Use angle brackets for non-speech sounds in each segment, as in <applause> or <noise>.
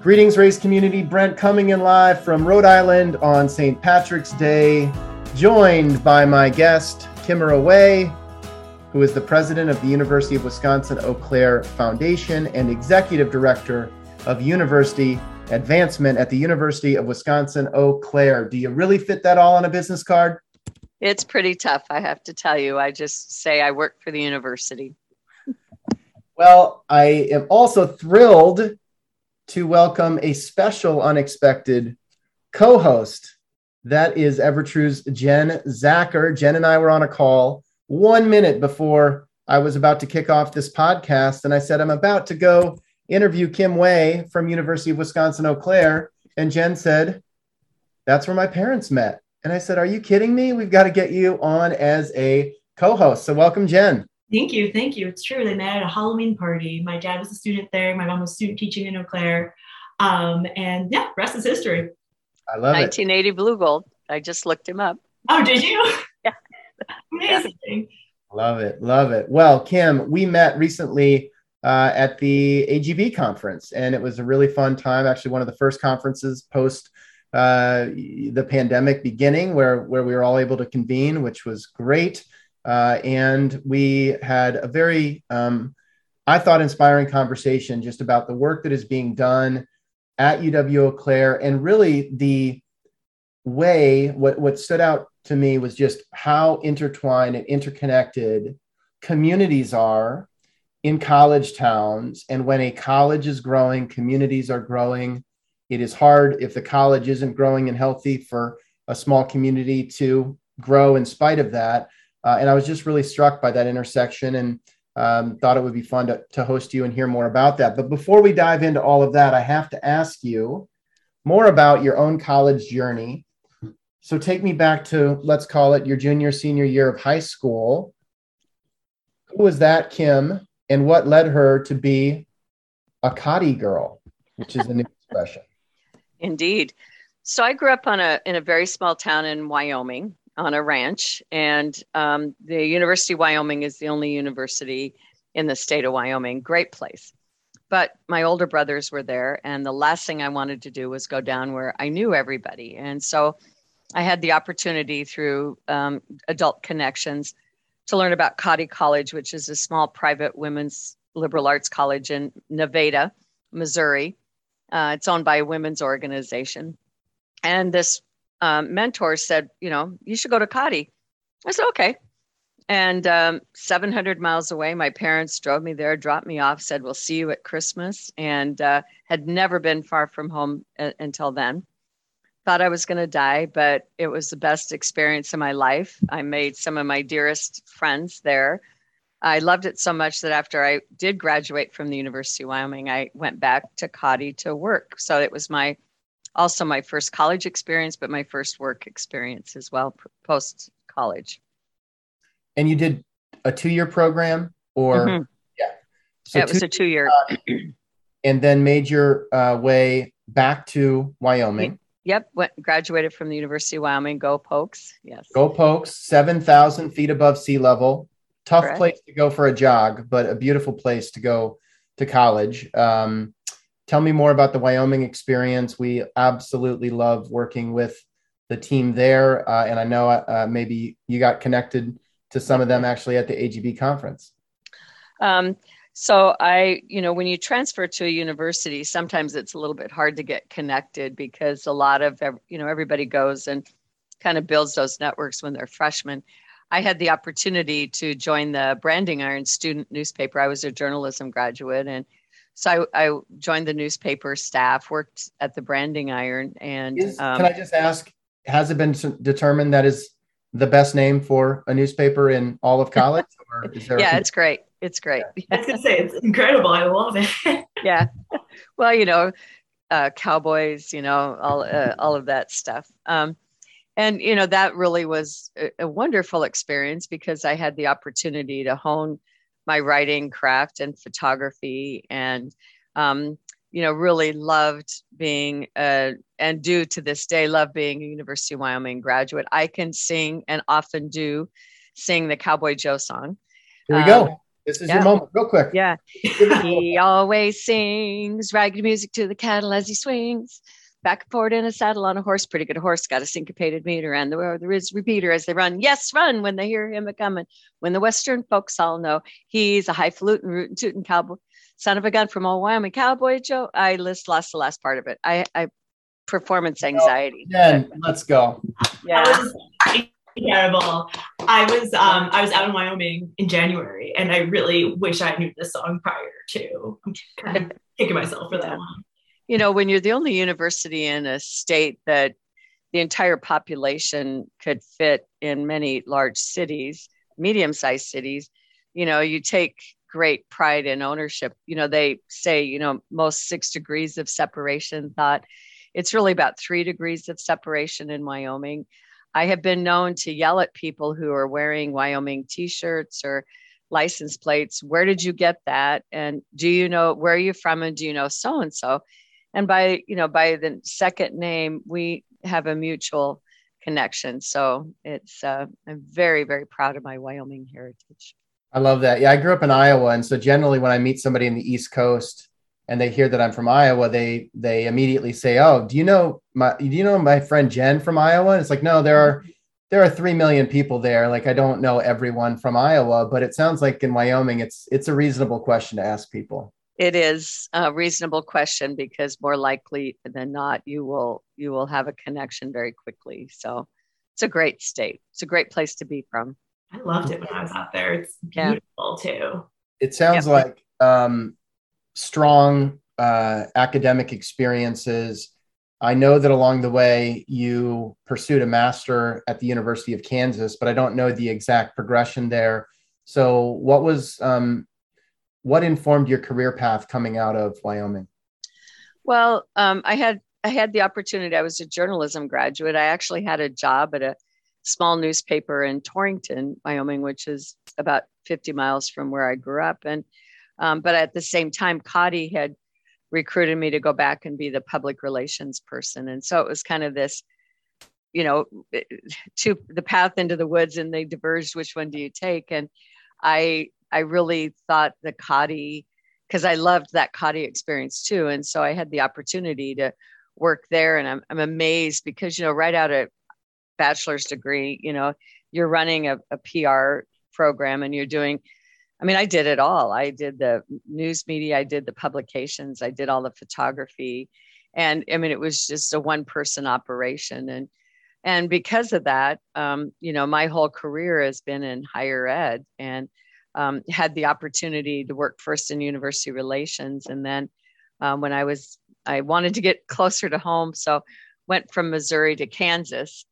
Greetings, race community. Brent coming in live from Rhode Island on St. Patrick's Day, joined by my guest, Kimera Way, who is the president of the University of Wisconsin Eau Claire Foundation and executive director of University Advancement at the University of Wisconsin Eau Claire. Do you really fit that all on a business card? It's pretty tough, I have to tell you. I just say I work for the university. well, I am also thrilled to welcome a special, unexpected co host. That is EverTrue's Jen Zacher. Jen and I were on a call one minute before I was about to kick off this podcast. And I said, I'm about to go interview Kim Way from University of Wisconsin Eau Claire. And Jen said, That's where my parents met. And I said, Are you kidding me? We've got to get you on as a co host. So, welcome, Jen. Thank you. Thank you. It's true. They met at a Halloween party. My dad was a student there. My mom was student teaching in Eau Claire. Um, and yeah, rest is history. I love 1980 it. Blugold. I just looked him up. Oh, did you? <laughs> Yeah. Amazing. Love it. Love it. Well, Kim, we met recently uh, at the AGB conference, and it was a really fun time. Actually, one of the first conferences post uh, the pandemic beginning, where where we were all able to convene, which was great. Uh, and we had a very, um, I thought, inspiring conversation just about the work that is being done at UW Eau Claire and really the way what, what stood out to me was just how intertwined and interconnected communities are in college towns. And when a college is growing, communities are growing. It is hard if the college isn't growing and healthy for a small community to grow in spite of that. Uh, and I was just really struck by that intersection and um, thought it would be fun to, to host you and hear more about that. But before we dive into all of that, I have to ask you more about your own college journey. So take me back to, let's call it your junior, senior year of high school. Who was that, Kim? And what led her to be a Cottey girl, which is a new expression? Indeed. So I grew up on a in a very small town in Wyoming, on a ranch. And um, the University of Wyoming is the only university in the state of Wyoming. Great place. But my older brothers were there, and the last thing I wanted to do was go down where I knew everybody. And so I had the opportunity through um, adult connections to learn about Cottey College, which is a small private women's liberal arts college in Nevada, Missouri. Uh, it's owned by a women's organization. And this um, mentor said, you know, you should go to Cottey. I said, okay. And um, 700 miles away, my parents drove me there, dropped me off, said, we'll see you at Christmas, and uh, had never been far from home a- until then. Thought I was going to die, but it was the best experience of my life. I made some of my dearest friends there. I loved it so much that after I did graduate from the University of Wyoming, I went back to Cottey to work. So it was my also my first college experience, but my first work experience as well, post college. And you did a two year program or? Mm-hmm. Yeah. So yeah, it was a two year. Uh, and then made your uh, way back to Wyoming. Yep, went graduated from the University of Wyoming. Go Pokes! Yes. Go Pokes! Seven thousand feet above sea level. Tough Correct. place to go for a jog, but a beautiful place to go to college. Um, tell me more about the Wyoming experience. We absolutely love working with the team there. Uh, and I know uh, maybe you got connected to some of them actually at the AGB conference. Um, so I, you know, when you transfer to a university, sometimes it's a little bit hard to get connected because a lot of, you know, everybody goes and kind of builds those networks when they're freshmen. I had the opportunity to join the Branding Iron student newspaper. I was a journalism graduate and so I, I, joined the newspaper staff, worked at the Branding Iron, and is, um, can I just ask? Has it been determined that is the best name for a newspaper in all of college? <laughs> yeah, it's great. It's great. Yeah. I was gonna say it's incredible. I love it. <laughs> yeah. Well, you know, uh, cowboys, you know, all uh, all of that stuff. Um, and you know that really was a, a wonderful experience because I had the opportunity to hone my writing craft and photography and um, you know really loved being a, and do to this day love being a university of wyoming graduate i can sing and often do sing the cowboy joe song here we go um, This is yeah. your moment, real quick. Yeah. he always sings ragged music to the cattle as he swings. Back forward in a saddle on a horse, pretty good horse, got a syncopated meter, and the there is repeater as they run. Yes, run when they hear him a coming. When the Western folks all know he's a highfalutin, rootin' tootin' cowboy, son of a gun from old Wyoming cowboy Joe. I list lost the last part of it. I, I performance anxiety. Jen, let's go. Yeah. Incredible. I was um I was out in Wyoming in January and I really wish I knew this song prior to. I'm kind of kicking myself for that one you know, when you're the only university in a state that the entire population could fit in many large cities, medium sized cities, you know, you take great pride and ownership. You know, they say, you know, most six degrees of separation thought it's really about three degrees of separation in Wyoming. I have been known to yell at people who are wearing Wyoming t shirts or license plates. Where did you get that? And do you know where are you from? And do you know so and so? And by you know by the second name we have a mutual connection. So it's uh, i'm very very proud of my wyoming heritage. I love that. Yeah i grew up in iowa. And so generally when i meet somebody in the east coast and they hear that i'm from iowa they they immediately say oh do you know my do you know my friend jen from iowa? And it's like no there are there are 3 million people there. Like i don't know everyone from iowa. But it sounds like in wyoming it's it's a reasonable question to ask people it is a reasonable question because more likely than not you will you will have a connection very quickly. So it's a great state. It's a great place to be from. I loved it when i was out there. It's beautiful yeah. too. It sounds yep. like um, strong uh, academic experiences. I know that along the way you pursued a master at the university of kansas but i don't know the exact progression there. So what was um, what informed your career path coming out of Wyoming? Well, um, I had I had the opportunity. I was a journalism graduate. I actually had a job at a small newspaper in Torrington, Wyoming, which is about 50 miles from where I grew up. And um, but at the same time, Cottey had recruited me to go back and be the public relations person, and so it was kind of this, you know, to the path into the woods, and they diverged. Which one do you take? And I I really thought the Cottey, because I loved that Cottey experience too. And so I had the opportunity to work there. And I'm, I'm amazed because, you know, right out of bachelor's degree, you know, you're running a, a PR program and you're doing, I mean, I did it all. I did the news media, I did the publications, I did all the photography. And I mean, it was just a one person operation. And and because of that, um, you know, my whole career has been in higher ed. And um, had the opportunity to work first in university relations, and then um, when I was I wanted to get <laughs> closer to home, so went from Missouri to Kansas.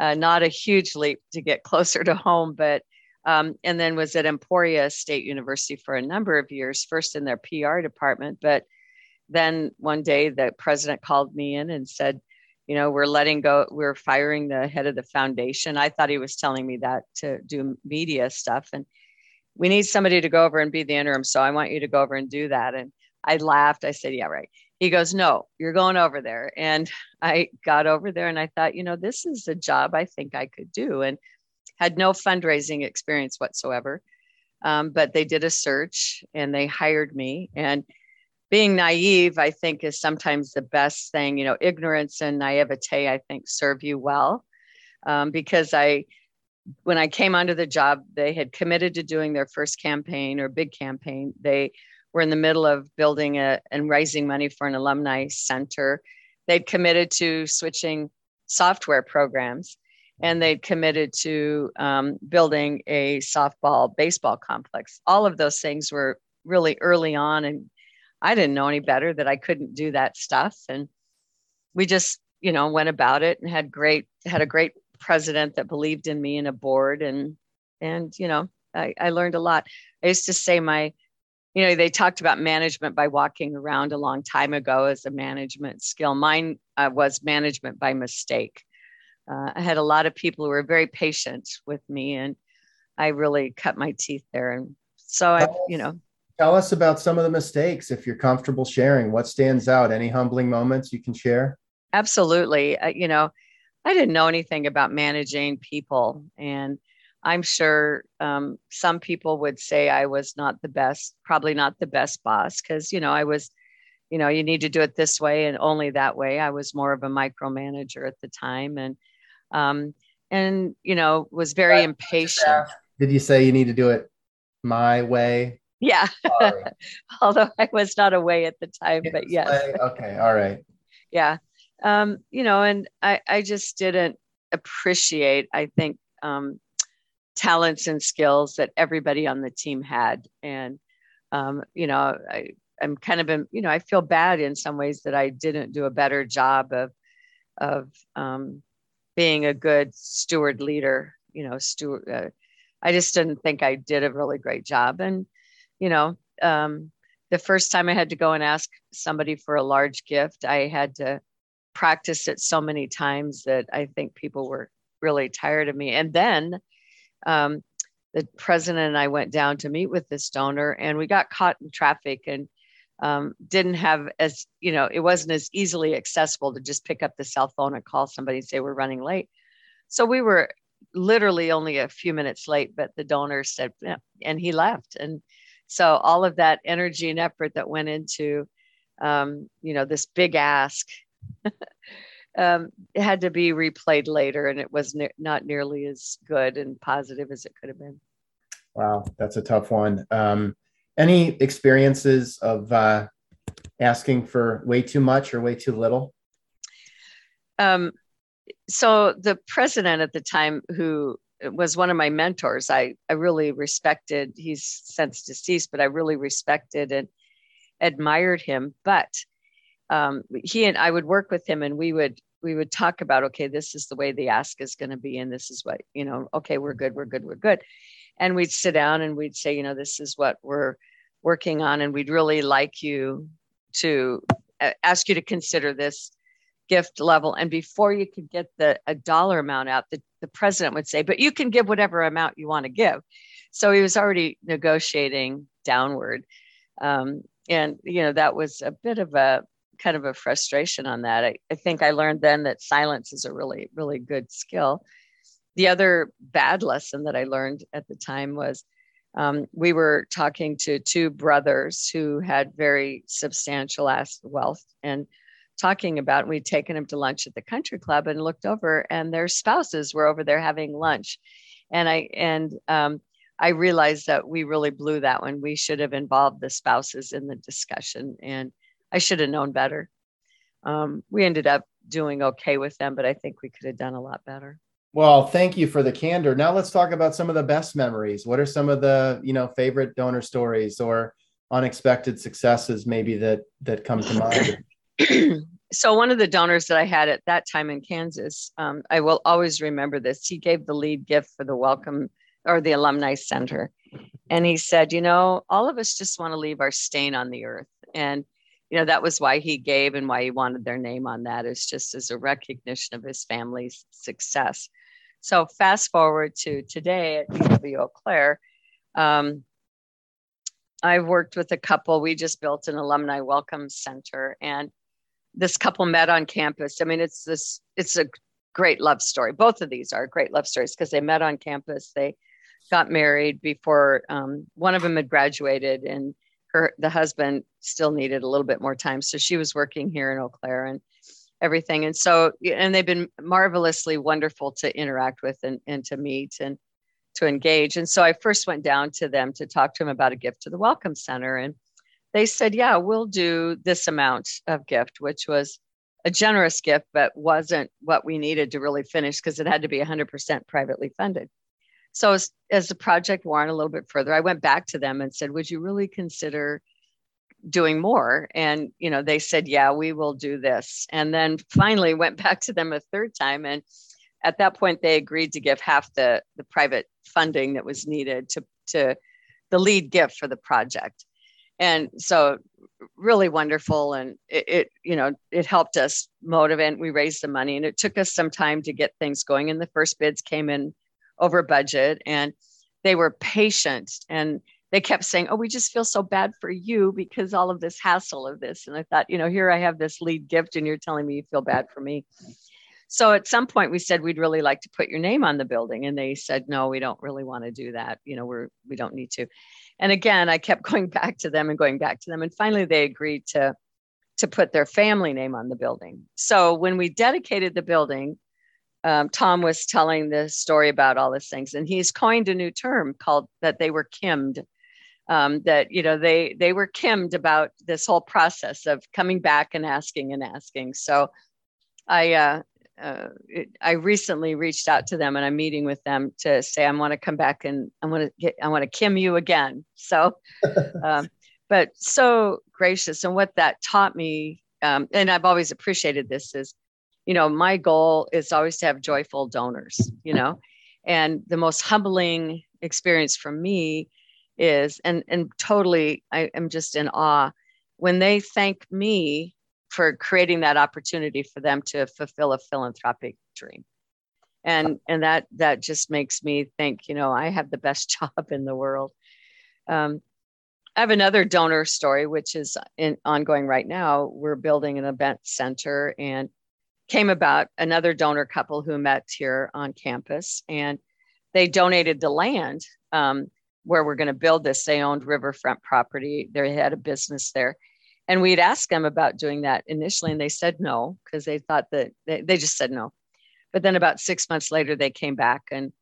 Uh, not a huge leap to get closer to home, but um, and then was at Emporia State University for a number of years, first in their PR department, but then one day the president called me in and said, you know, we're letting go, we're firing the head of the foundation. I thought he was telling me that to do media stuff. And we need somebody to go over and be the interim. So I want you to go over and do that. And I laughed. I said, Yeah, right. He goes, No, you're going over there. And I got over there and I thought, you know, this is a job I think I could do and had no fundraising experience whatsoever. Um, but they did a search and they hired me. And being naive, I think, is sometimes the best thing. You know, ignorance and naivete, I think, serve you well um, because I when I came onto the job, they had committed to doing their first campaign or big campaign. They were in the middle of building a, and raising money for an alumni center. They'd committed to switching software programs and they'd committed to um, building a softball baseball complex. All of those things were really early on, and I didn't know any better that I couldn't do that stuff. And we just, you know, went about it and had great had a great president that believed in me and a board and and you know I, I learned a lot. I used to say my you know they talked about management by walking around a long time ago as a management skill. Mine uh, was management by mistake. Uh, i had a lot of people who were very patient with me and i really cut my teeth there. And so i you know. tell us about some of the mistakes if you're comfortable sharing. What stands out? Any humbling moments you can share? Absolutely. Uh, you know I didn't know anything about managing people. And I'm sure um, some people would say I was not the best, probably not the best boss, because you know I was, you know, you need to do it this way and only that way. I was more of a micromanager at the time, and um, and you know was very impatient. Did you say you need to do it my way? Yeah, <laughs> although I was not away at the time, but yes. Okay, all right. <laughs> Yeah, um, you know, and I I just didn't appreciate. I think um, talents and skills that everybody on the team had. And, um, you know, I, I'm kind of, you know, I feel bad in some ways that I didn't do a better job of, of um, being a good steward leader, you know, steward. Uh, I just didn't think I did a really great job. And, you know, um, the first time I had to go and ask somebody for a large gift, I had to practice it so many times that I think people were really tired of me. And then um, the president and I went down to meet with this donor, and we got caught in traffic and um, didn't have as you know it wasn't as easily accessible to just pick up the cell phone and call somebody and say we're running late. So we were literally only a few minutes late, but the donor said, yeah, and he left. And so all of that energy and effort that went into, um, you know, this big ask <laughs> um, it had to be replayed later, and it was ne- not nearly as good and positive as it could have been. Wow, that's a tough one. Um, any experiences of uh, asking for way too much or way too little? Um, so the president at the time, who was one of my mentors, I I really respected. He's since deceased, but I really respected and admired him. But um, he and I would work with him, and we would we would talk about okay this is the way the ask is going to be and this is what you know okay we're good we're good we're good. And we'd sit down and we'd say you know this is what we're working on and we'd really like you to uh, ask you to consider this gift level. And before you could get the a dollar amount out the, the president would say but you can give whatever amount you want to give. So he was already negotiating downward. Um, and you know that was a bit of a kind of a frustration on that. I, I think I learned then that silence is a really, really good skill. The other bad lesson that I learned at the time was um, we were talking to two brothers who had very substantial wealth and talking about we'd taken them to lunch at the country club and looked over and their spouses were over there having lunch and i and um, i realized that we really blew that one we should have involved the spouses in the discussion and I should have known better. Um, we ended up doing okay with them, but I think we could have done a lot better. Well, thank you for the candor. Now let's talk about some of the best memories. What are some of the you know favorite donor stories or unexpected successes maybe that that come to mind? <clears throat> so one of the donors that I had at that time in Kansas, um, I will always remember this. He gave the lead gift for the welcome or the alumni center, and he said, "You know, all of us just want to leave our stain on the earth." And you know that was why he gave and why he wanted their name on that is just as a recognition of his family's success. So fast forward to today at UW Eau Claire um, i've worked with a couple. We just built an alumni welcome center and this couple met on campus. I mean it's this it's a great love story. Both of these are great love stories because they met on campus they got married before um, one of them had graduated and her the husband still needed a little bit more time. So she was working here in eau claire and everything. And so and they've been marvelously wonderful to interact with and, and to meet and to engage. And so i first went down to them to talk to them about a gift to the welcome center. And they said yeah we'll do this amount of gift which was a generous gift but wasn't what we needed to really finish because it had to be 100% privately funded so as, as the project wore on a little bit further, I went back to them and said, would you really consider doing more? And, you know, they said, yeah, we will do this. And then finally went <laughs> back to them a third time. And at that point, they agreed to give half the, the private funding that was needed to, to the lead gift for the project. And so really wonderful. And it, it, you know, it helped us motivate. We raised the money and it took us some time to get things going. And the first bids came in over budget and they were patient and they kept saying, Oh, we just feel so bad for you because all of this hassle of this. And I thought, you know, here I have this lead gift and you're telling me you feel bad for me. So at some point we said we'd really like to put your name on the building, and they said no, we don't really want to do that. You know, we're we don't need to. And again, I kept <laughs> going back to them and going back to them, and finally they agreed to to put their family name on the building. So when we dedicated the building, um, Tom was telling the story about all these things, and he's coined a new term called that they were kimmed. Um, that you know they they were kimmed about this whole process of coming back and asking and asking. So I uh, uh, it, I recently reached out to them and I'm meeting with them to say I want to come back and I want to get I want to kim you again. So, <laughs> um, but so gracious and what that taught me, um, and I've always appreciated this is, you know, my goal is always to have joyful donors. You know, and the most humbling experience for me is and and totally I am just in awe when they thank me for creating that opportunity for them to fulfill a philanthropic dream. And and that that just makes me think you know i have the best <laughs> job in the world. Um, i have another donor story which is in, ongoing right now. We're building an event center and came about another donor couple who met here on campus and they donated the land um, where we're going to build this. They owned riverfront property. They had a business there. And we'd asked them about doing that initially and they said no because they thought that they, they just said no. But then about six months later they came back and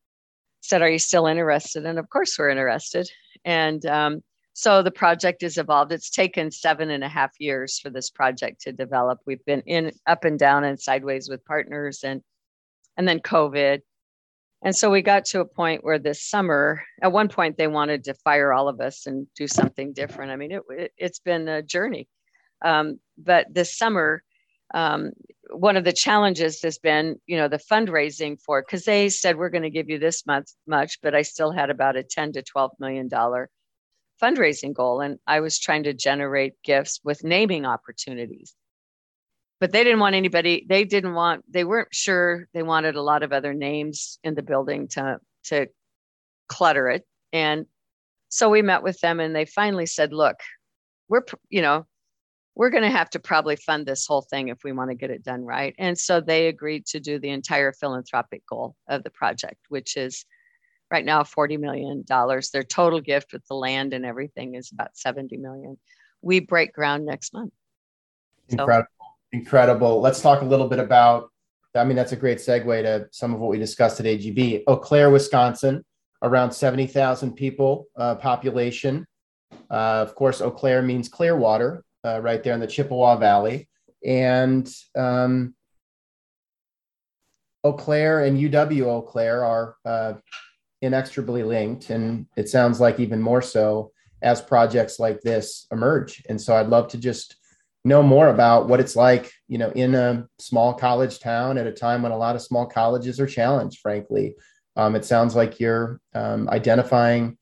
said are you still interested? And of course we're interested. And um, so the project has evolved it's taken seven and a half years for this project to develop we've been in up and down and sideways with partners and and then covid and so we got to a point where this summer, at one point, they wanted to fire all of us and do something different. I mean, it, it, has been a journey. Um, but this summer, um, one of the challenges has been, you know, the fundraising for because they said we're going to give you this much, much, but I still had about a 10 to 12 million dollar fundraising goal, and I was trying to generate gifts with naming opportunities. But they didn't want anybody. They didn't want. They weren't sure. They wanted a lot of other names in the building to to clutter it, and so we met with them, and they finally said, "Look, we're you know we're going to have to probably fund this whole thing if we want to get it done right. And so they agreed to do the entire philanthropic goal of the project, which is right now $40 million. Their total gift with the land and everything is about 70 million. We break ground next month. Incredible. So, Incredible. Let's talk a little bit about, I mean, that's a great segue to some of what we discussed at AGB. Eau Claire, Wisconsin, around 70,000 people uh, population. Uh, of course, Eau Claire means clear water, uh, right there in the Chippewa Valley. And um, Eau Claire and UW Eau Claire are uh, inextricably linked. And it sounds like even more so as projects like this emerge. And so I'd love to just know more about what it's like, you know, in a small college town at a time when a lot of small colleges are challenged, frankly. Um, it sounds like you're um, identifying,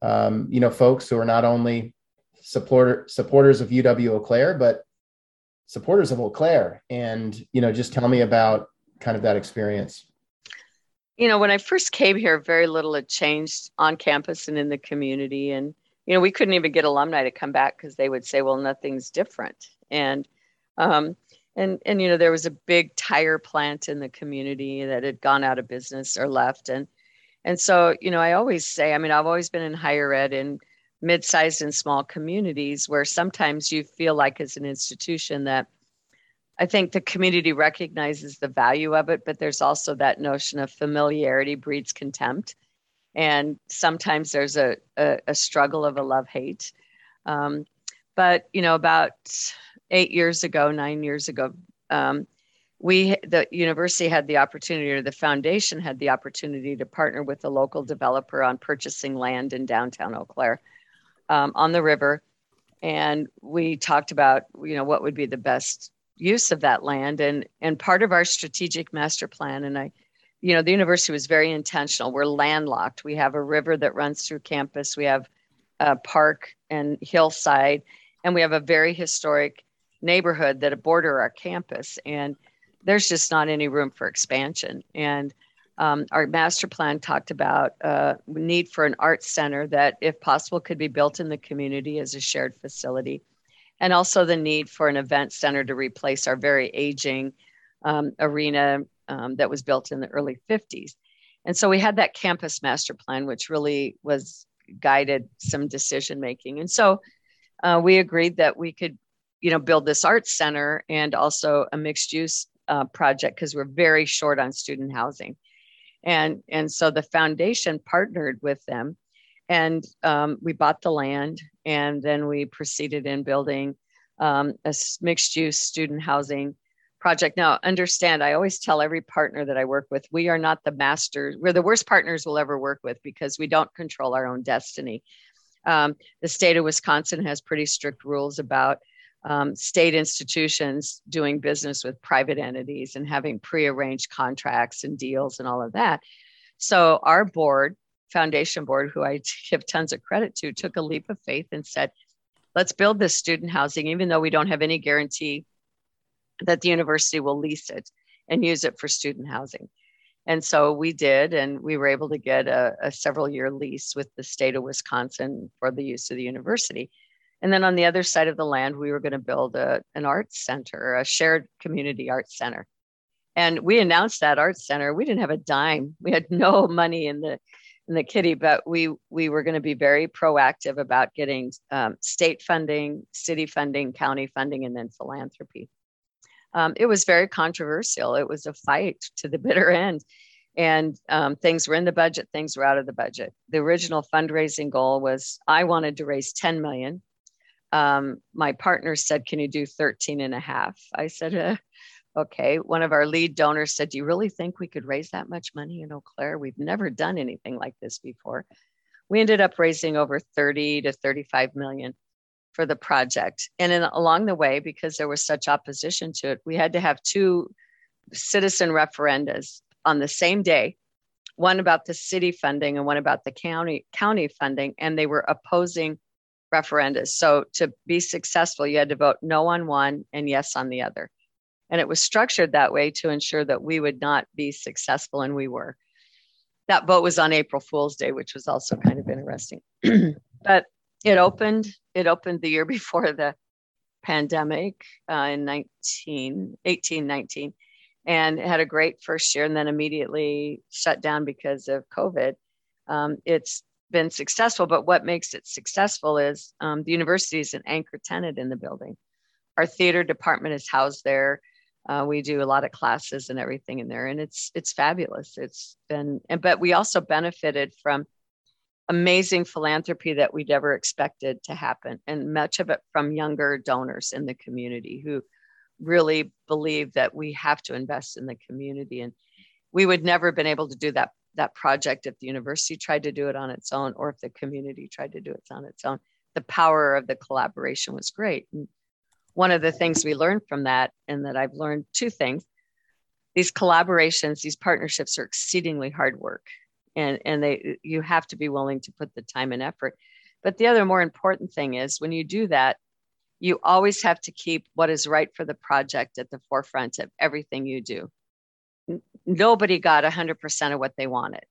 um, you know, folks who are not only supporter supporters of UW Eau Claire, but supporters of Eau Claire. And you know, just tell me about kind of that experience. You know, when I first came here, very little had changed on campus and in the community, and you know, we couldn't even get alumni to come back because they would say, "Well, nothing's different." And um, and and you know, there was a big tire plant in the community that had gone out of business or left, and and so you know, I always say, I mean, I've always been in higher ed in mid-sized and small communities where sometimes you feel like as an institution that I think the community recognizes the value of it, but there's also that notion of familiarity breeds contempt. And sometimes there's a, a, a struggle of a love hate. Um, but, you know, about eight years ago, nine years ago, um, we, the university had the opportunity, or the foundation had the opportunity to partner with a local developer on purchasing land in downtown Eau Claire um, on the river, and we talked about you know what would be the best use of that land, and and part of our strategic master plan, and I, you know, the university was very intentional. We're landlocked. We have a river that runs through campus. We have a park and hillside, and we have a very historic neighborhood that border our campus, and there's just not any room for expansion and um, our master plan talked about uh, need for an art center that, if possible, could be built in the community as a shared facility, and also the need for an event center to replace our very aging um, arena um, that was built in the early 50s. And so we had that campus master plan, which really was guided some decision making. And so uh, we agreed that we could, you know, build this arts center and also a mixed use uh, project because we're very short on student housing. And, and so the foundation partnered with them and um, we bought the land and then we proceeded in building um, a mixed use student housing project. Now, understand, I always tell every partner that I work with, we are not the masters. We're the worst partners we'll ever work with because we don't control our own destiny. Um, the state of Wisconsin has pretty strict rules about um, state institutions doing business with private entities and having prearranged contracts and deals and all of that. So, our board, foundation board, who I give tons of credit to, took a leap of faith and said, let's build this student housing, even though we don't have any guarantee that the university will lease it and use it for student housing. And so we did, and we were able to get a, a several year lease with the state of Wisconsin for the use of the university. And then on the other side of the land, we were going to build a, an arts center, a shared community arts center. And we announced that arts center. We didn't have a dime. We had no money in the the kitty, but we we were going to be very proactive about getting um, state funding, city funding, county funding, and then philanthropy. Um, it was very controversial. It was a fight to the bitter end, and um, things were in the budget, things were out of the budget. The original fundraising goal was I wanted to raise 10 million. Um, my partner said, "Can you do 13 and a half?" I said, uh, Okay, one of our lead donors said, Do you really think we could raise that much money in Eau Claire? We've never done anything like this before. We ended up raising over 30 to 35 million for the project. And in, along the way, because there was such opposition to it, we had to have two citizen referendas on the same day one about the city funding and one about the county county funding and they were opposing referendas so to be successful you had to vote no on one and yes on the other and it was structured that way to ensure that we would not be successful, and we were. That vote was on April Fool's Day, which was also kind of interesting. <clears throat> but it opened, it opened the year <laughs> before the pandemic uh, in 19, 18, 19, and had a great first year and then immediately shut down because of COVID. Um, it's been successful, but what makes it successful is um, the university is an anchor tenant in the building. Our theater department is housed there. Uh, we do a lot of classes and everything in there, and it's it's fabulous. It's been, and but we also benefited from amazing philanthropy that we never expected to happen, and much of it from younger donors in the community who really believe that we have to invest in the community, and we would never have been able to do that that project if the university tried to do it on its own, or if the community tried to do it on its own. The power of the collaboration was great. And one of the things we learned from that, and that I've learned two things these collaborations, these partnerships are exceedingly hard work. And, and they you have to be willing to put the time and effort. But the other more important thing is when you do that, you always have to keep what is right for the project at the forefront of everything you do. Nobody got 100% of what they wanted,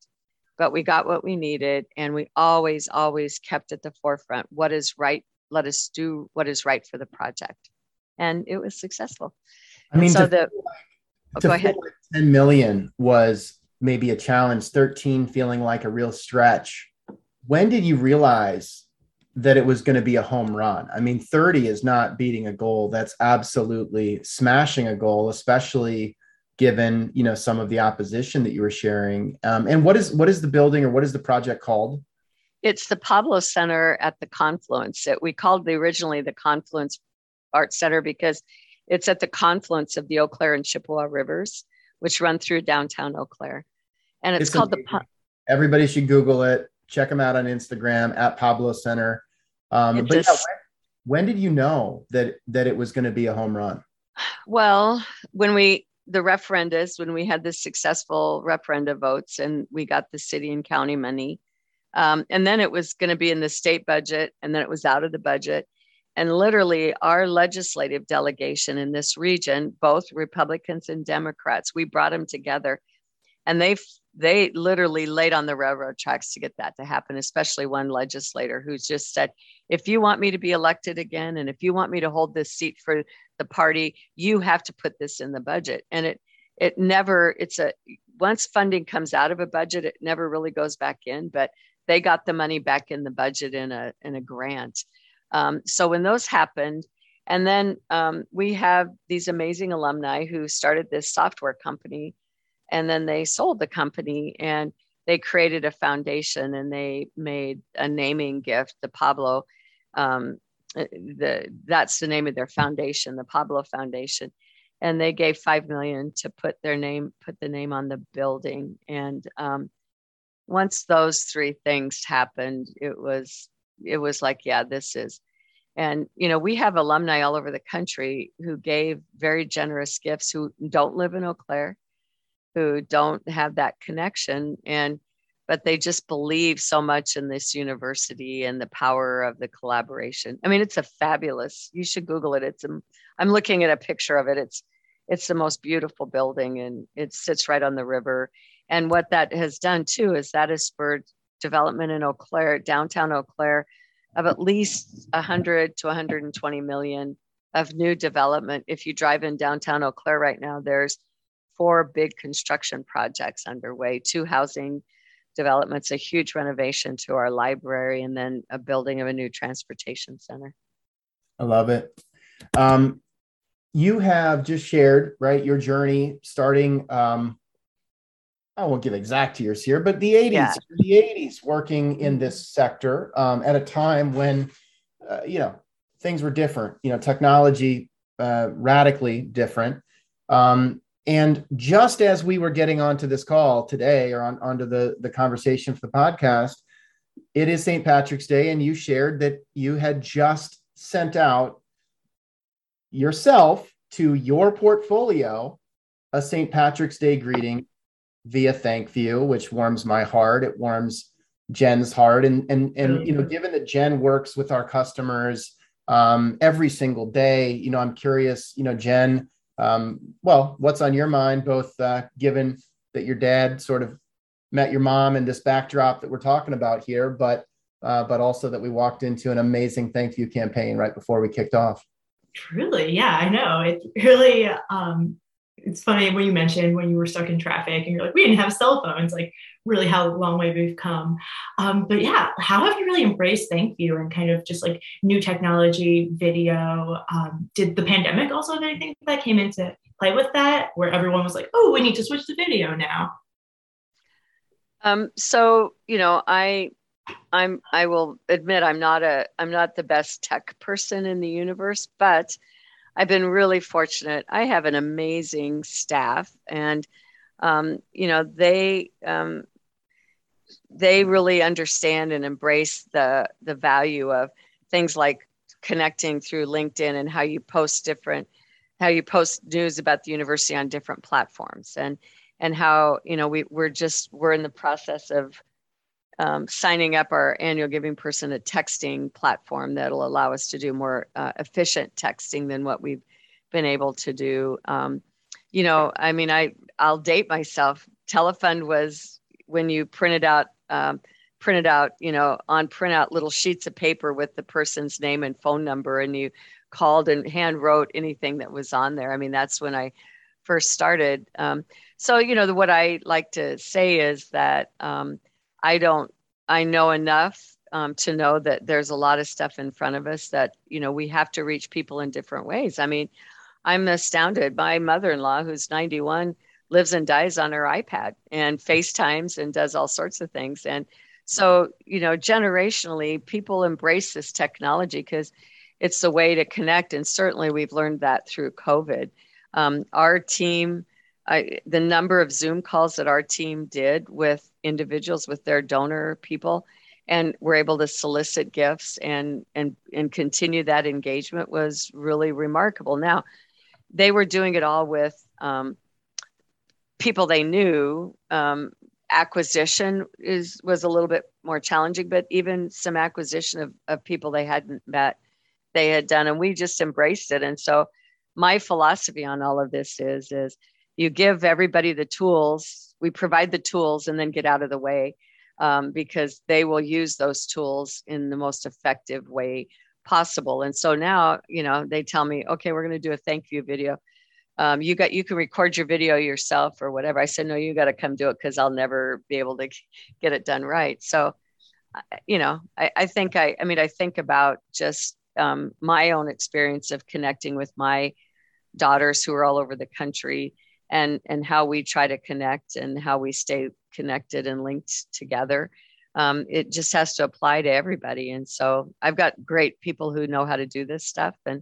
but we got what we needed. And we always, always kept at the forefront what is right. Let us do what is right for the project and it was successful. I mean, so to, the oh, go ahead. 10 million was maybe a challenge, 13 feeling like a real stretch. When did you realize that it was going to be a home run? I mean, 30 is not beating a goal. That's absolutely smashing a goal, especially given you know some of the opposition that you were sharing. Um, and what is what is the building or what is the project called? It's the Pablo Center at the Confluence. It, we called the originally the Confluence Arts Center because it's at the confluence of the Eau Claire and Chippewa rivers, which run through downtown Eau Claire. And it's, it's called amazing. the. Everybody should Google it. Check them out on Instagram at Pablo Center. Um, but just, yeah, when, when did you know that that it was going to be a home run? Well, when we the referendums, when we had the successful referenda votes and we got the city and county money, um, and then it was going to be in the state budget, and then it was out of the budget, and literally, our legislative delegation in this region, both Republicans and Democrats, we brought them together and they they literally laid on the railroad tracks to get that to happen especially one legislator who's just said if you want me to be elected again and if you want me to hold this seat for the party you have to put this in the budget. And it it never it's a once funding comes out of a budget it never really goes back in but they got the money back in the budget in a in a grant um, so when those happened and then um, we have these amazing alumni who started this software company and then they sold the company and they created a foundation and they made a naming gift the pablo um, the that's the name of their foundation the pablo foundation. And they gave five million to put their name put the name on the building. And um, once those three things happened it was it was like yeah this is and you know we have alumni all over the country who gave very generous gifts who don't live in eau claire who don't have that connection and but they just believe so much in this university and the power of the collaboration. I mean it's a fabulous you should google it. It's a, i'm looking at a picture of it. It's it's the most beautiful building and it sits right on the river. And what that has done too is that has spurred development in eau claire downtown eau claire of at least 100 to 120 million of new development if you drive in downtown eau claire right now there's four big construction projects underway two housing developments, a huge renovation to our library, and then a building of a new transportation center. I love it. Um, you have just shared, right, your journey starting. Um, I won't give exact years here, but the 80s, yeah. the 80s, working in this sector um, at a time when, uh, you know, things were different, you know, technology uh, radically different. Um, and just as we were getting onto this call today or on, onto the, the conversation for the podcast, it is St. Patrick's Day, and you shared that you had just sent out yourself to your portfolio a St. Patrick's Day greeting via ThankView, which warms my heart. It warms Jen's heart. And, and, and you know, given that Jen works with our customers um, every single day, you know, I'm curious, you know, Jen, um, well, what's on your mind, both uh, given that your dad sort of met your mom in this backdrop that we're talking about here, but uh, but also that we walked into an amazing ThankView campaign right before we kicked off. Truly, yeah, I know. It's really um, it's funny when you mentioned when you were stuck in traffic and you're like, we didn't have cell phones, like really how long way we've come. Um, but yeah, how have you really embraced ThankView and kind of just like new technology, video? Um, did the pandemic also have anything that came into play with that where everyone was like, oh, we need to switch to video now? Um, so, you know, I I'm I will admit I'm not a I'm not the best tech person in the universe, but I've been really fortunate. I have an amazing staff, and um, you know they um, they really understand and embrace the the value of things like connecting through LinkedIn and how you post different how you post news about the university on different platforms and and how you know we, we're just we're in the process of um, signing up our annual giving person a texting platform that'll allow us to do more uh, efficient texting than what we've been able to do. Um, you know, I mean, I I'll date myself. Telefund was when you printed out um, printed out, you know, on printout little sheets of paper with the person's name and phone number, and you called and hand wrote anything that was on there. I mean, that's when I first started. Um, so, you know, the, what I like to say is that um, I don't, I know enough um, to know that there's a lot of stuff in front of us that, you know, we have to reach people in different ways. I mean, I'm astounded. My mother in law, who's 91, lives and dies on her iPad and FaceTimes and does all sorts of things. And so, you know, generationally, people embrace this technology because it's the way to connect. And certainly we've learned that through COVID. Um, our team, I, the number of Zoom calls that our team did with individuals, with their donor people, and were able to solicit gifts and and and continue that engagement was really remarkable. Now, they were doing it all with um, people they knew. Um, acquisition is was a little bit more challenging, but even some acquisition of, of people they hadn't met, they had done, and we just embraced it. And so, my philosophy on all of this is is you give everybody the tools, we provide the tools, and then get out of the way um, because they will use those tools in the most effective way possible. And so now, you know, they tell me, okay, we're going to do a thank you video. um, you got you can record your video yourself or whatever. I said, no, you got to come do it because I'll never be able to get it done right. So, you know, I, I think I, I mean, I think about just um, my own experience of connecting with my daughters who are all over the country and and how we try to connect and how we stay connected and linked together um, it just has to apply to everybody. And so i've got great people who know how to do this stuff and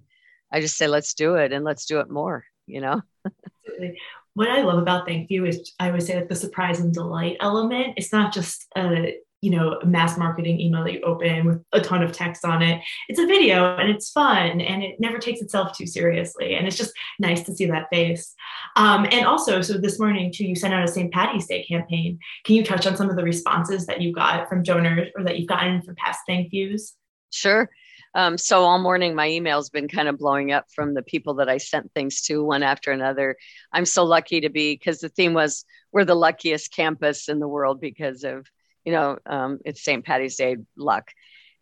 i just say let's do it and let's do it more you know? <laughs> What i love about ThankView is i would say like the surprise and delight element. It's not just a you know, mass marketing email that you open with a ton of text on it. It's a video and it's fun and it never takes itself too seriously. And it's just nice to see that face. Um, and also, so this morning too, you sent out a St. Patty's Day campaign. Can you touch on some of the responses that you got from donors or that you've gotten from past thank yous? Sure. Um, so all morning, my email's been kind of blowing up from the people that I sent things to one after another. I'm so lucky to be because the theme was we're the luckiest campus in the world because of you know, um, it's St. Patty's Day luck.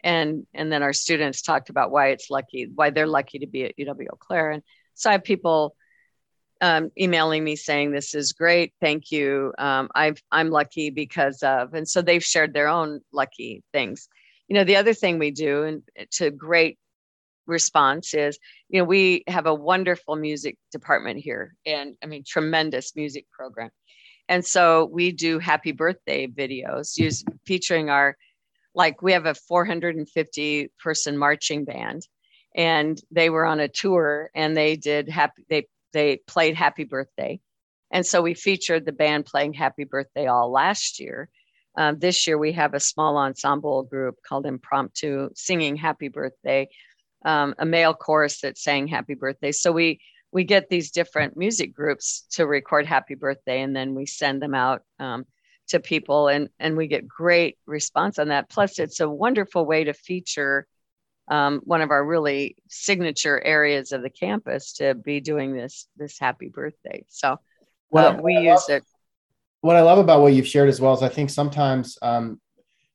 And, and then our students talked about why it's lucky, why they're lucky to be at UW Eau Claire. And so I have people um, emailing me saying, this is great. Thank you. Um, i I'm lucky because of, and so they've shared their own lucky things. You know, the other thing we do and to great response is, you know, we have a wonderful music department here and I mean, tremendous music program. And so we do happy birthday videos use, featuring our, like, we have a 450 person marching band and they were on a tour and they did happy, they, they played happy birthday. And so we featured the band playing happy birthday all last year. Uh, this year we have a small ensemble group called Impromptu singing happy birthday, um, a male chorus that sang happy birthday. So we we get these different music groups to record happy birthday and then we send them out um, to people and and we get great response on that. Plus it's a wonderful way to feature um, one of our really signature areas of the campus to be doing this this happy birthday. So uh, we use it. what i love about what you've shared as well is i think sometimes um,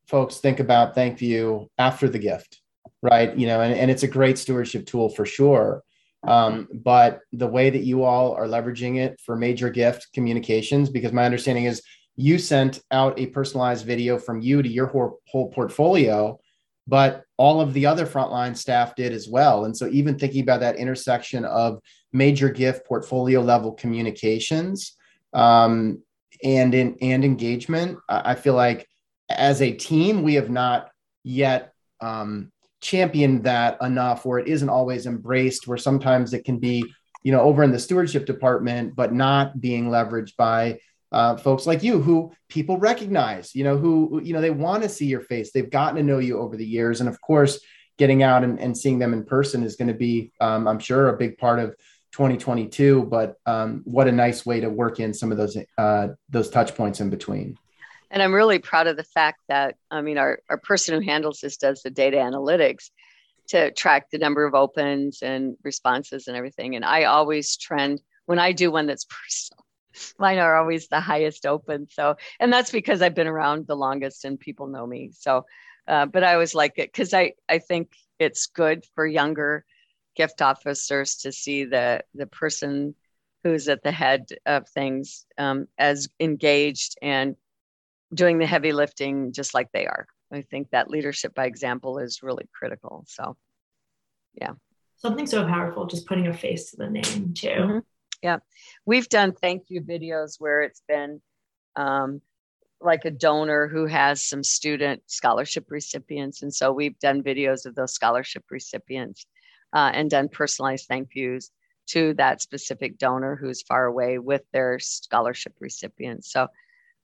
folks think about thank you after the gift right? You know and, and it's a great stewardship tool for sure um, but the way that you all are leveraging it for major gift communications, because my understanding is you sent out a personalized video from you to your whole, whole portfolio, but all of the other frontline staff did as well. And so, even thinking about that intersection of major gift portfolio level communications um, and in and engagement, I feel like as a team we have not yet um, championed that enough where it isn't always embraced where sometimes it can be you know over in the stewardship department but not being leveraged by uh, folks like you who people recognize you know who you know they want to see your face. They've gotten to know you over the years. And of course getting out and, and seeing them in person is going to be um, i'm sure a big part of 2022 but um, what a nice way to work in some of those uh, those touch points in between and I'm really proud of the fact that, I mean, our, our person who handles this does the data analytics to track the number of opens and responses and everything. And I always trend when I do one that's <laughs> personal, mine are always the highest open. So, and that's because I've been around the longest and people know me. So, uh, but I always like it because I, I think it's good for younger gift officers to see the, the person who's at the head of things um, as engaged and doing the heavy lifting just like they are. I think that leadership by example is really critical. So, yeah. Something so powerful, just putting a face to the name, too. Mm-hmm. Yeah. We've done thank you videos where it's been um, like a donor who has some student scholarship recipients. And so we've done videos of those scholarship recipients uh, and done personalized thank yous to that specific donor who's far away with their scholarship recipients. So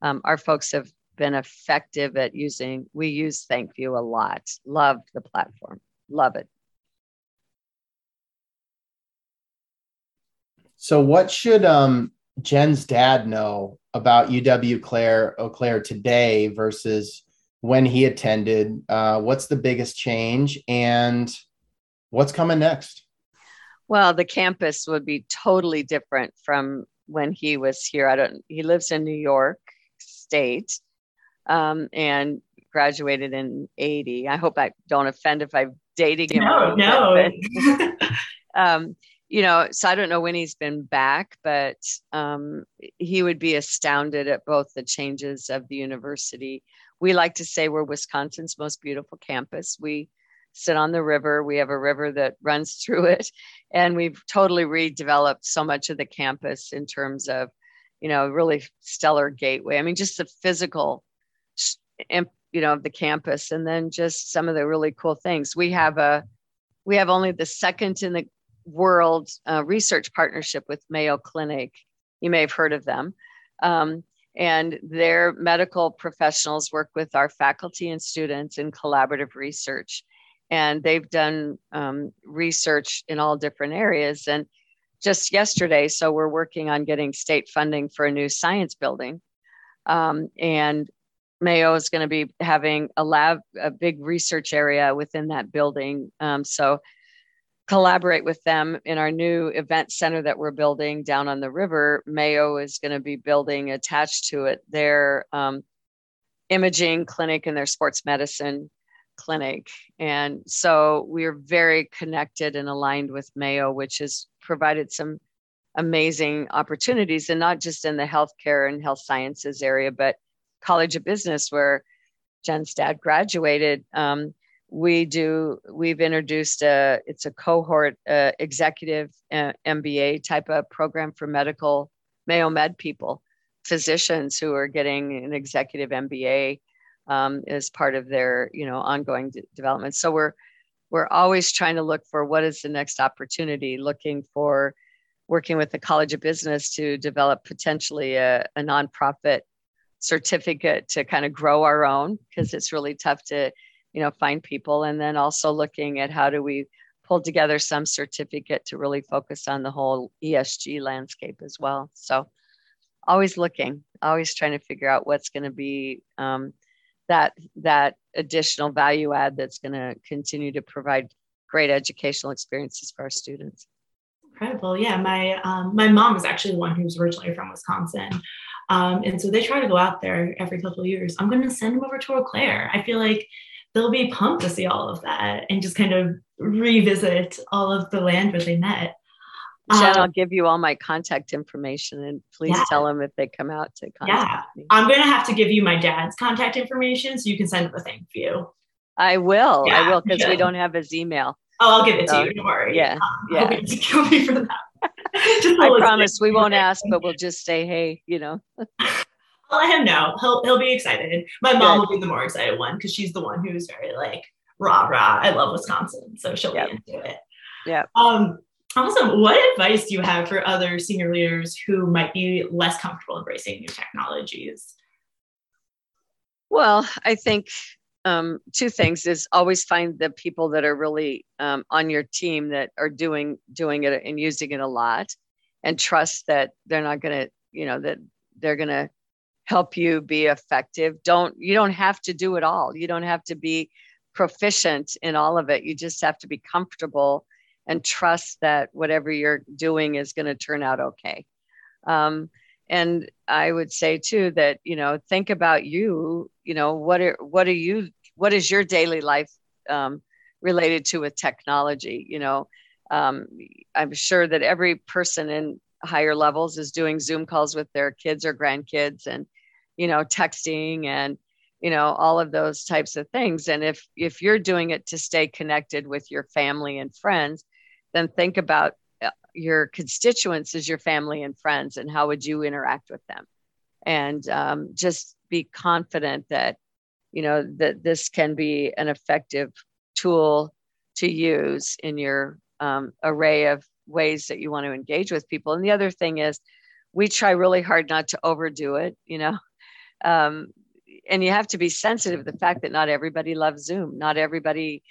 um, our folks have been effective at using we use ThankView a lot. Love the platform. Love it. So what should um, jen's dad know about uw claire eau claire today versus when he attended? Uh, what's the biggest change and what's coming next? Well the campus would be totally different from when he was here. I don't he lives in new york State um, and graduated in 80. I hope I don't offend if I'm dating him. No, no. <laughs> um, you know, so I don't know when he's been back, but um, he would be astounded at both the changes of the university. We like to say we're Wisconsin's most beautiful campus. We sit on the river. We have a river that runs through it, and we've totally redeveloped so much of the campus in terms of, you know, really stellar gateway. I mean, just the physical, you know, of the campus, and then just some of the really cool things. We have a, we have only the second in the world uh, research partnership with Mayo Clinic. You may have heard of them. Um, and their medical professionals work with our faculty and students in collaborative research and they've done um, research in all different areas. And just yesterday, so we're working on getting state funding for a new science building. Um, and Mayo is going to be having a lab, a big research area within that building. Um, so collaborate with them in our new event center that we're building down on the river. Mayo is going to be building attached to it their um, imaging clinic and their sports medicine clinic. And so we're very connected and aligned with Mayo, which has provided some amazing opportunities, and not just in the healthcare and health sciences area, but College of Business, where Jen's dad graduated. Um, we do we've introduced a it's a cohort uh, executive uh, mba type of program for medical mayo med people physicians who are getting an executive mba um, as part of their you know ongoing development. So we're we're always trying to look for what is the next opportunity, looking for working with the College of Business to develop potentially a, a nonprofit certificate to kind of grow our own because it's really tough to you know find people and then also looking at how do we pull together some certificate to really focus on the whole ESG landscape as well. So always looking, always trying to figure out what's going to be um, that that additional value add that's going to continue to provide great educational experiences for our students. Incredible. Yeah my um, my mom is actually the one who's originally from wisconsin. Um, and so they try to go out there every couple of years. I'm going to send them over to eau claire. I feel like they'll be pumped to see all of that and just kind of revisit all of the land where they met Jen, um, I'll give you all my contact information and please yeah. tell them if they come out to contact yeah. me. I'm going to have to give you my dad's contact information so you can send him a thank you. I will. Yeah, I will because we don't have his email. Oh, I'll give it to you. Don't worry. Yeah. Um, yeah. To kill me for that. <laughs> I promise we won't ask, but we'll just say, hey, you know. <laughs> I'll let him know. He'll he'll be excited. My mom Good. will be the more excited one because she's the one who's very like rah rah. I love Wisconsin, so she'll yep. be into it. Yeah. Um, Awesome. What advice do you have for other senior leaders who might be less comfortable embracing new technologies? Well, I think um, two things is always find the people that are really um, on your team that are doing doing it and using it a lot, and trust that they're not going to, you know, that they're going to help you be effective. Don't you don't have to do it all. You don't have to be proficient in all of it. You just have to be comfortable and trust that whatever you're doing is going to turn out okay. Um, and I would say too that you know think about you. You know what are what are you? What is your daily life um, related to with technology? You know, um, I'm sure that every person in higher levels is doing Zoom calls with their kids or grandkids, and you know, texting and you know all of those types of things and if if you're doing it to stay connected with your family and friends then think about uh, your constituents as your family and friends and how would you interact with them? And um, just be confident that you know that this can be an effective tool to use in your um, array of ways that you want to engage with people. And the other thing is we try really hard not to overdo it you know? <laughs> Um, and you have to be sensitive to the fact that not everybody loves zoom. Not everybody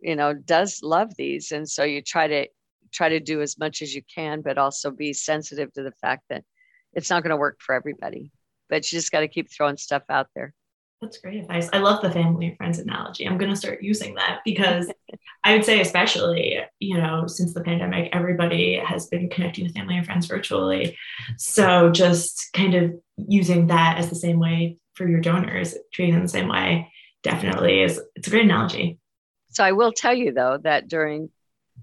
you know does love these. And so you try to try to do as much as you can but also be sensitive to the fact that it's not going to work for everybody but you just got to keep throwing stuff out there. That's great advice. I love the family and friends analogy. I'm going to start using that because <laughs> i would say especially you know since the pandemic everybody has been connecting with family and friends virtually. So just kind of using that as the same way for your donors treating them the same way definitely is it's a great analogy so I will tell you though that during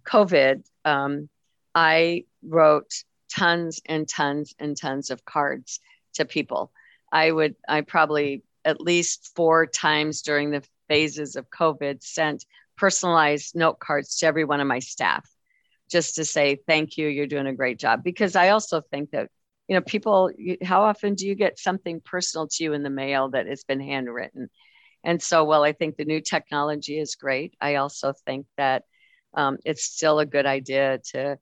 COVID, um, I wrote tons and tons and tons of cards to people. I would, I probably at least four times during the phases of COVID sent personalized note cards to every one of my staff just to say thank you you're doing a great job because i also think that you know people how often do you get something personal to you in the mail that has been handwritten and so while i think the new technology is great. I also think that um, it's still a good idea to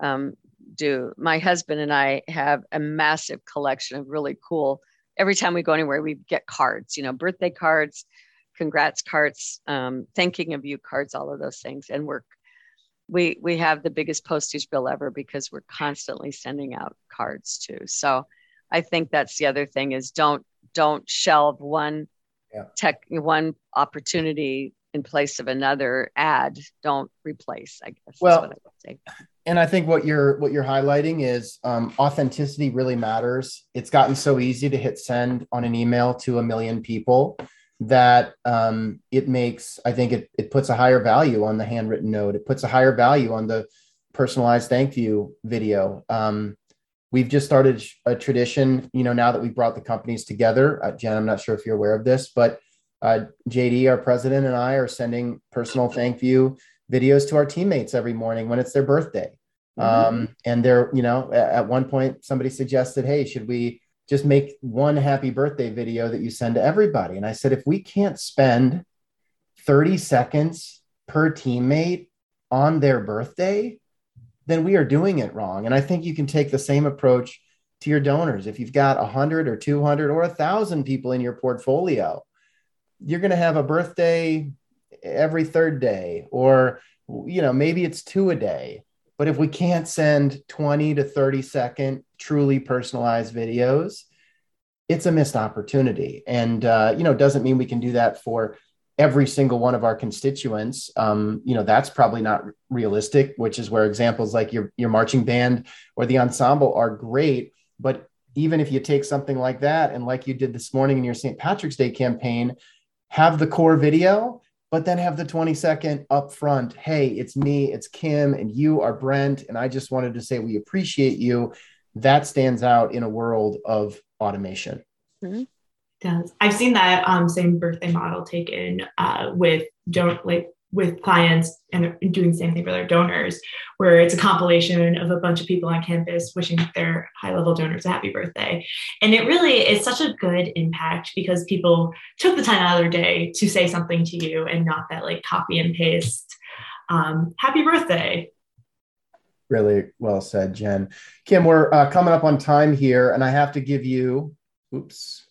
um, do. My husband and i have a massive collection of really cool every time we go anywhere we get cards you know birthday cards congrats cards um, thanking of you cards all of those things. And we're we we have the biggest postage bill ever because we're constantly sending out cards too. So i think that's the other thing is don't don't shelve one yeah. tech one opportunity in place of another ad don't replace i guess well I and i think what you're what you're highlighting is um, authenticity really matters. It's gotten so easy to hit send on an email to a million people that um, it makes i think it, it puts a higher value on the handwritten note. It puts a higher value on the personalized thank you video. Um, we've just started a tradition you know now that we've brought the companies together uh, jen i'm not sure if you're aware of this but uh, jd our president and i are sending personal thank you videos to our teammates every morning when it's their birthday mm-hmm. um, and they're you know at one point somebody suggested hey should we just make one happy birthday video that you send to everybody. And I said, if we can't spend 30 seconds per teammate on their birthday, then we are doing it wrong. And I think you can take the same approach to your donors. If you've got 100 or 200 or 1,000 people in your portfolio, you're going to have a birthday every third day, or, you know, maybe it's two a day. But if we can't send 20 to 30 second truly personalized videos, it's a missed opportunity. And, uh, you know, doesn't mean we can do that for every single one of our constituents. Um, you know, that's probably not realistic, which is where examples like your, your marching band or the ensemble are great. But even if you take something like that and like you did this morning in your St. Patrick's Day campaign, have the core video but then have the 20 second up front. Hey, it's me, it's Kim, and you are Brent. And I just wanted to say we appreciate you. That stands out in a world of automation. Mm-hmm. Does I've seen that um, same birthday model taken uh, with don't like with clients and doing the same thing for their donors, where it's a compilation of a bunch of people on campus wishing their high level donors a happy birthday. And it really is such a good impact because people took the time out of their day to say something to you and not that like copy and paste um, happy birthday. Really well said, Jen. Kim, we're uh, coming up on time here, and I have to give you, oops.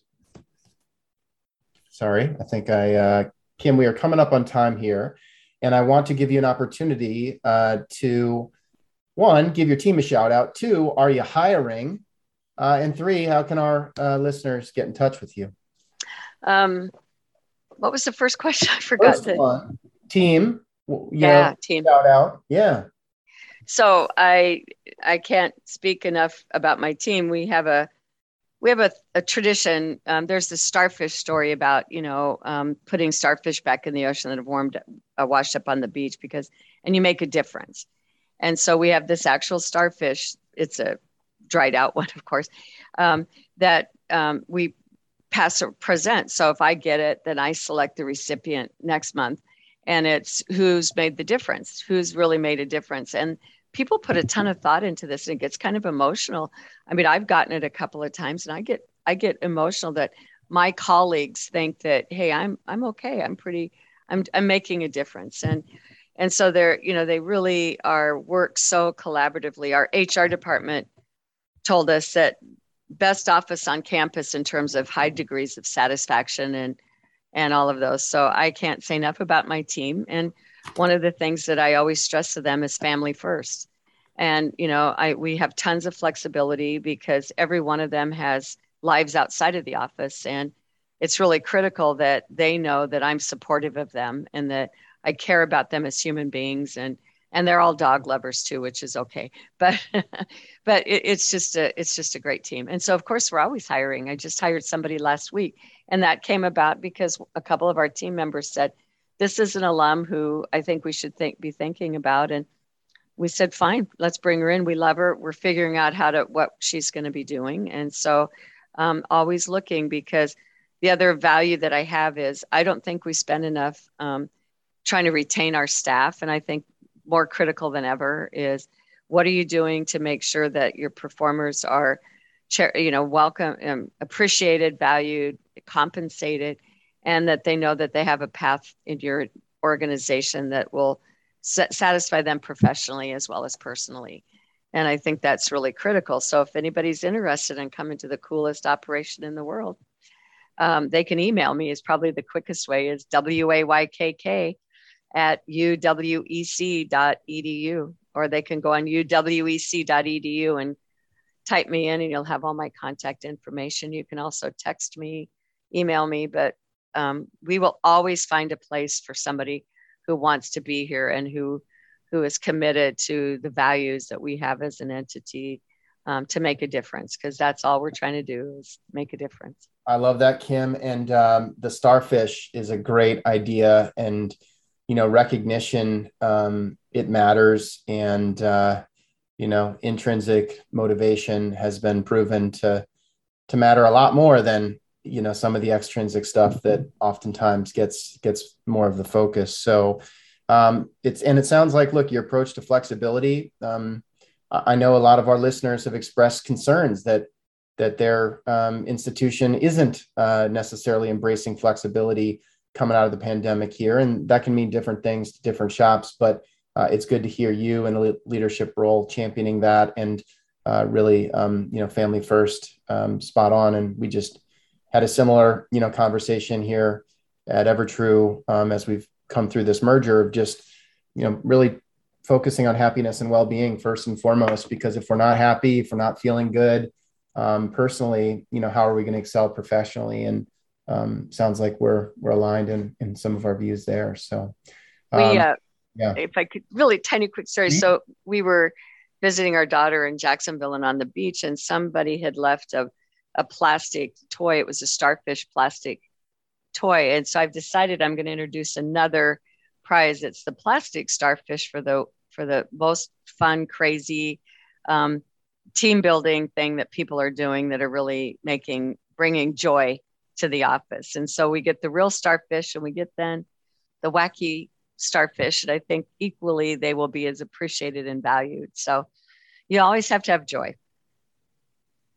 Sorry, I think I, uh, Kim, we are coming up on time here. And I want to give you an opportunity uh, to one, give your team a shout out. Two, are you hiring? Uh, and three, how can our uh, listeners get in touch with you? Um, what was the first <laughs> question? I forgot. First one, team. yeah, team. Shout out. Yeah. So I I can't speak enough about my team. We have a we have a, a tradition. Um, there's this starfish story about you know um, putting starfish back in the ocean that have warmed, uh, washed up on the beach because, and you make a difference. And so we have this actual starfish. It's a dried out one, <laughs> of course, um, that um, we pass or present. So if I get it, then I select the recipient next month, and it's who's made the difference, who's really made a difference, and people put a ton of thought into this and it gets kind of emotional. I mean, I've gotten it a couple of times and I get I get emotional that my colleagues think that hey, I'm I'm okay. I'm pretty I'm I'm making a difference. And and so they're, you know, they really are work so collaboratively. Our HR department told us that best office on campus in terms of high degrees of satisfaction and and all of those. So I can't say enough about my team and one of the things that I always stress to them is family first. And you know, I we have tons of flexibility because every one of them has lives outside of the office and it's really critical that they know that I'm supportive of them and that I care about them as human beings and and they're all dog lovers too, which is okay. <laughs> But but it, it's just a it's just a great team. And so of course we're always hiring. I just hired somebody last week, and that came about because a couple of our team members said, this is an alum who I think we should think be thinking about. And we said, fine, let's bring her in. We love her. We're figuring out how to what she's going to be doing, and so um, always looking because the other value that I have is I don't think we spend enough um, trying to retain our staff, and I think more critical than ever is what are you doing to make sure that your performers are, you know, welcome, um, appreciated, valued, compensated, and that they know that they have a path in your organization that will satisfy them professionally as well as personally. And I think that's really critical. So if anybody's interested in coming to the coolest operation in the world, um, they can email me is probably the quickest way is w-a-y-k-k at uwec.edu or they can go on uwec.edu and type me in and you'll have all my contact information you can also text me email me but um, we will always find a place for somebody who wants to be here and who who is committed to the values that we have as an entity um, to make a difference because that's all we're trying to do is make a difference. I love that kim and um, the starfish is a great idea and you know recognition um, it matters and uh, you know intrinsic motivation has been proven to to matter a lot more than you know some of the extrinsic stuff that oftentimes gets gets more of the focus. So um, it's and it sounds like look your approach to flexibility um, i know a lot of our listeners have expressed concerns that that their um, institution isn't uh, necessarily embracing flexibility coming out of the pandemic here. And that can mean different things to different shops but uh, it's good to hear you in a leadership role championing that and uh, really um, you know family first um, spot on. And we just had a similar, you know, conversation here at Evertrue um, as we've come through this merger of just, you know, really focusing on happiness and well-being first and foremost. Because if we're not happy, if we're not feeling good um, personally, you know, how are we going to excel professionally? And um, sounds like we're we're aligned in in some of our views there. So, we um, uh, yeah. If I could really tiny quick story. Mm-hmm. So we were visiting our daughter in Jacksonville and on the beach, and somebody had left a a plastic toy. It was a starfish plastic toy. And so I've decided I'm going to introduce another prize. It's the plastic starfish for the for the most fun, crazy um, team building thing that people are doing that are really making bringing joy to the office. And so we get the real starfish and we get then the wacky starfish. And I think equally they will be as appreciated and valued. So you always have to have joy.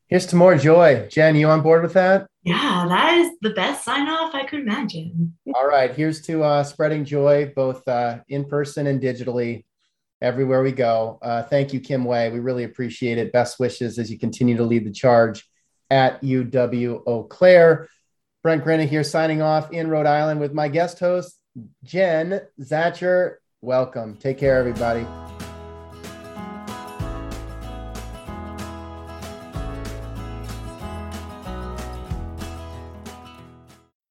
Here's to more joy. Jen, you on board with that? Yeah, that is the best sign off I could imagine. All right, here's to uh, spreading joy both uh, in person and digitally everywhere we go. Uh, thank you, Kim Way. We really appreciate it. Best wishes as you continue to lead the charge at UW Eau Claire. Brent Grinna here signing off in Rhode Island with my guest host, Jen Zacher. Welcome. Take care, everybody.